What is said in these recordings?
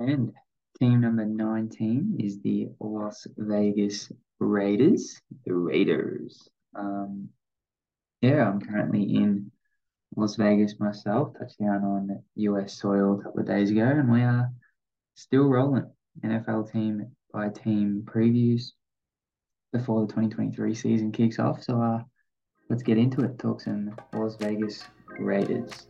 And team number 19 is the Las Vegas Raiders. The Raiders. Um, yeah, I'm currently in Las Vegas myself, touched down on US soil a couple of days ago, and we are still rolling. NFL team by team previews before the 2023 season kicks off. So uh, let's get into it. Talk some Las Vegas Raiders.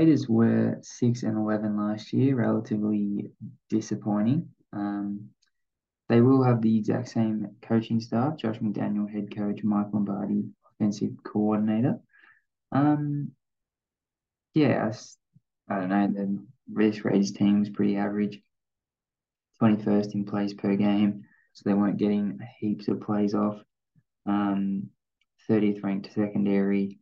Raiders were six and eleven last year, relatively disappointing. Um, they will have the exact same coaching staff: Josh McDaniel, head coach, Mick Lombardi, offensive coordinator. Um, yeah, I, I don't know. The this Raiders team was pretty average. Twenty first in plays per game, so they weren't getting heaps of plays off. Um, 30th ranked secondary,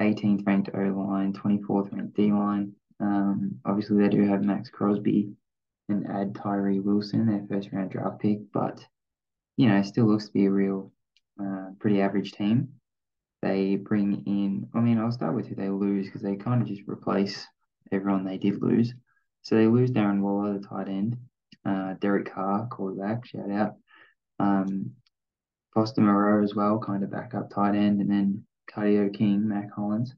18th ranked O line, 24th ranked D line. Um, obviously, they do have Maxx Crosby and add Tyree Wilson, their first round draft pick, but you know, still looks to be a real uh, pretty average team. They bring in, I mean, I'll start with who they lose because they kind of just replace everyone they did lose. So they lose Darren Waller, the tight end, uh, Derek Carr, quarterback, shout out. Um, Foster Moreau as well, kind of backup tight end, and then Cardio King, Mack Hollins.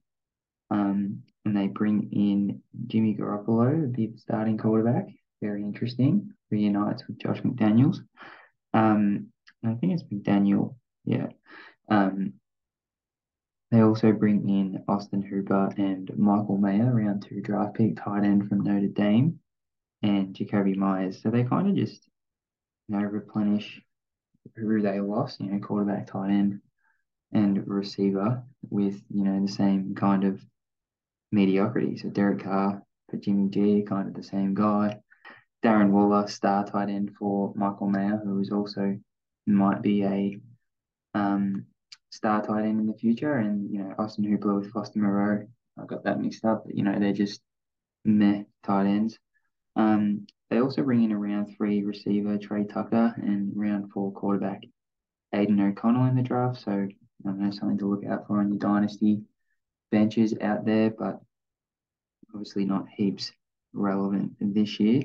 Um, and they bring in Jimmy Garoppolo, the starting quarterback. Very interesting. Reunites with Josh McDaniels. Um, I think it's McDaniel. Yeah. Um, they also bring in Austin Hooper and Michael Mayer, round two draft pick tight end from Notre Dame, and Jakobi Myers. So they kind of just, you know, replenish who they lost, you know, quarterback, tight end, and receiver with, you know, the same kind of mediocrity. So Derek Carr for Jimmy G, kind of the same guy. Darren Waller, star tight end for Michael Mayer, who is also might be a um, star tight end in the future. And, you know, Austin Hooper with Foster Moreau. I got that mixed up, but, you know, they're just meh tight ends. Um, they also bring in a round three receiver, Tre Tucker, and round four quarterback, Aidan O'Connell in the draft. So I know, something to look out for on your dynasty benches out there, but obviously not heaps relevant this year.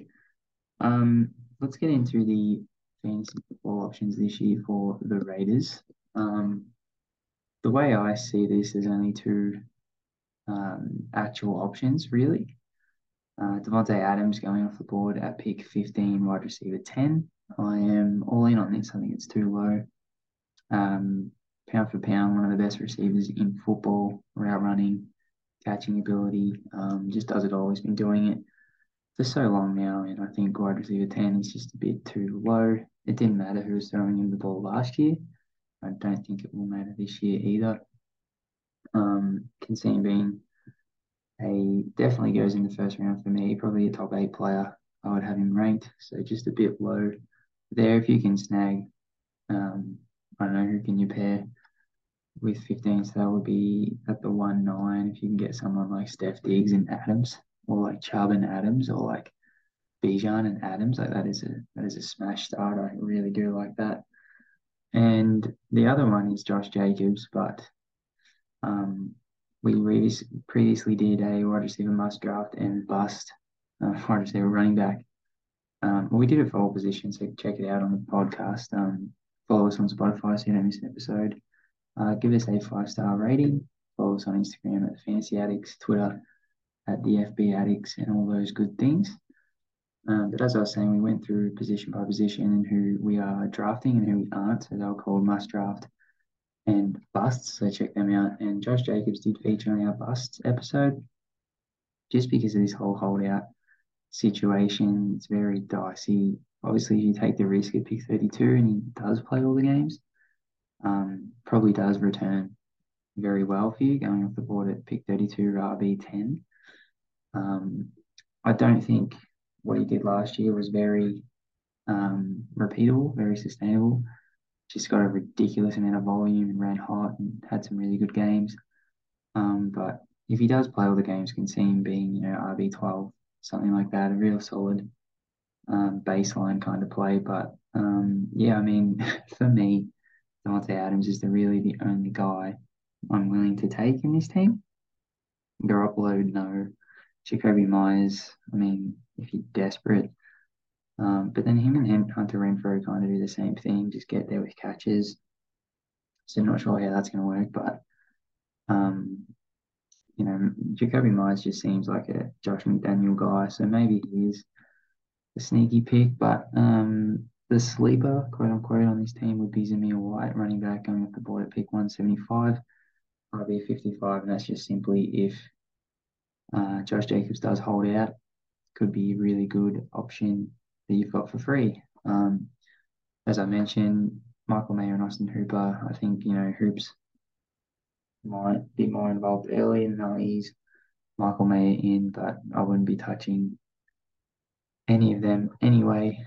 Um, let's get into the fantasy football options this year for the Raiders. Um, the way I see this, there's only two um, actual options really. Uh, Davante Adams going off the board at pick 15, wide receiver 10. I am all in on this. I think it's too low. Um, pound for pound, one of the best receivers in football, route running, catching ability, um, just does it all. He's been doing it for so long now, and I think wide receiver 10 is just a bit too low. It didn't matter who was throwing him the ball last year. I don't think it will matter this year either. Um, can see him being he definitely goes in the first round for me. Probably a top eight player. I would have him ranked. So just a bit low there. If you can snag, um, I don't know who can you pair with 15. So that would be at the one nine. If you can get someone like Steph Diggs and Adams, or like Chubb and Adams, or like Bijan and Adams, like that is a that is a smash start. I really do like that. And the other one is Josh Jacobs, but um, we previously did a wide receiver must draft and bust uh, wide receiver running back. Um, we did it for all positions, so check it out on the podcast. Um, follow us on Spotify so you don't miss an episode. Uh, give us a five star rating. Follow us on Instagram at Fantasy Addicts, Twitter at the FB Addicts, and all those good things. Um, but as I was saying, we went through position by position and who we are drafting and who we aren't. So they were called must draft and busts, so check them out. And Josh Jacobs did feature on our busts episode just because of this whole holdout situation. It's very dicey. Obviously, if you take the risk at pick 32 and he does play all the games, um, probably does return very well for you going off the board at pick 32 RB 10. Um, I don't think what he did last year was very um, repeatable, very sustainable. Just got a ridiculous amount of volume and ran hot and had some really good games. Um, but if he does play all the games, can see him being, you know, RB twelve, something like that, a real solid um, baseline kind of play. But um, yeah, I mean, for me, Davante Adams is the really the only guy I'm willing to take in this team. Garoppolo, no. Jakobi Myers, I mean, if you're desperate. Um, but then him and Hunter Renfrow kind of do the same thing, just get there with catches. So not sure how that's going to work, but um, you know, Jakobi Myers just seems like a Josh McDaniel guy, so maybe he is a sneaky pick. But um, the sleeper, quote unquote, on this team would be Zamir White, running back, going off the board at pick 175, RB 55, and that's just simply if uh, Josh Jacobs does hold out, could be a really good option that you've got for free. Um, as I mentioned, Michael Mayer and Austin Hooper, I think, you know, Hoops might be more involved early and they'll ease Michael Mayer in, but I wouldn't be touching any of them anyway.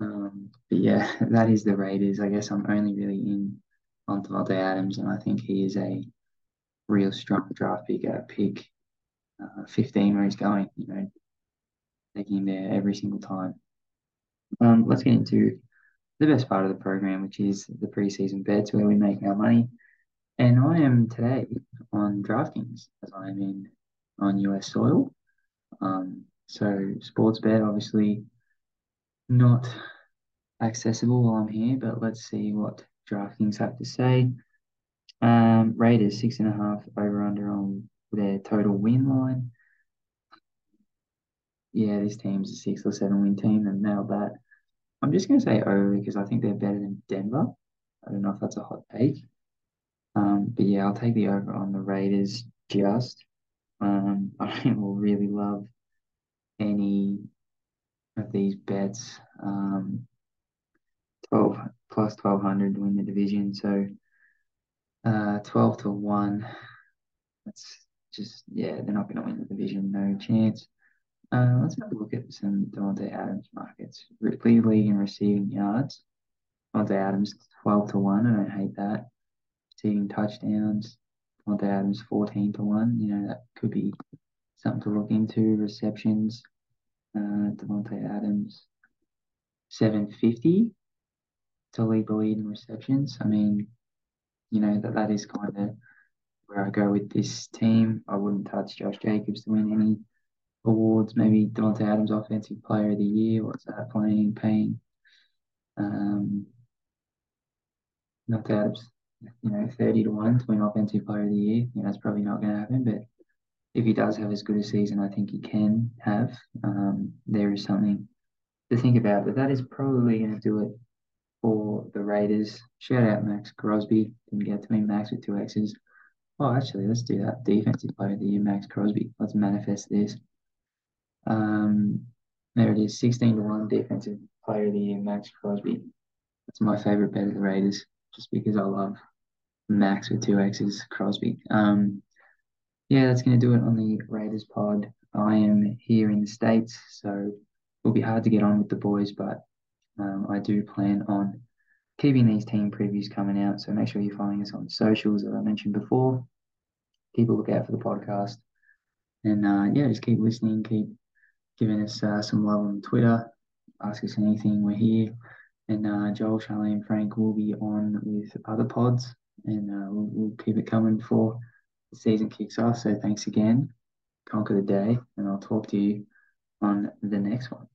Um, but yeah, that is the Raiders. I guess I'm only really in on Davante Adams, and I think he is a real strong draft pick at pick uh, 15 where he's going, you know, taking him there every single time. Um, let's get into the best part of the program, which is the preseason bets where we make our money. And I am today on DraftKings as I am in on US soil. Um, so sports bet obviously not accessible while I'm here, but let's see what DraftKings have to say. Um, Raiders six and a half over under on their total win line. Yeah, this team's a six or seven win team and nailed that. I'm just gonna say over because I think they're better than Denver. I don't know if that's a hot take. Um, but yeah, I'll take the over on the Raiders just. Um, I will really love any of these bets. Um, 12 plus 1200 to win the division. So uh, 12 to 1. That's just, yeah, they're not going to win the division. No chance. Uh, let's have a look at some Davante Adams markets. Ripley league in receiving yards. Davante Adams 12 to 1. I don't hate that. Receiving touchdowns. Davante Adams 14 to 1. You know, that could be something to look into. Receptions. Uh, Davante Adams 750 to lead the lead in receptions. I mean, you know, that, that is kind of where I go with this team. I wouldn't touch Josh Jacobs to win any awards. Maybe Davante Adams Offensive Player of the Year. What's that playing, paying? Um, Davante Adams, you know, 30 to 1 to win Offensive Player of the Year. You know, that's probably not going to happen, but if he does have as good a season, I think he can have. Um, there is something to think about, but that is probably going to do it for the Raiders. Shout out Maxx Crosby. Didn't get to me, Max with two X's. Oh, actually, let's do that. Defensive player of the year, Maxx Crosby. Let's manifest this. Um, there it is, 16 to 1 defensive player of the year, Maxx Crosby. That's my favorite bet of the Raiders, just because I love Max with two X's, Crosby. Um, yeah, that's going to do it on the Raiders pod. I am here in the States, so it'll be hard to get on with the boys, but um, I do plan on keeping these team previews coming out. So make sure you're following us on socials, as I mentioned before. Keep a lookout for the podcast. And uh, yeah, just keep listening, keep giving us uh, some love on Twitter. Ask us anything, we're here. And uh, Joel, Charlie, and Frank will be on with other pods, and uh, we'll, we'll keep it coming before the season kicks off. So thanks again. Conquer the day, and I'll talk to you on the next one.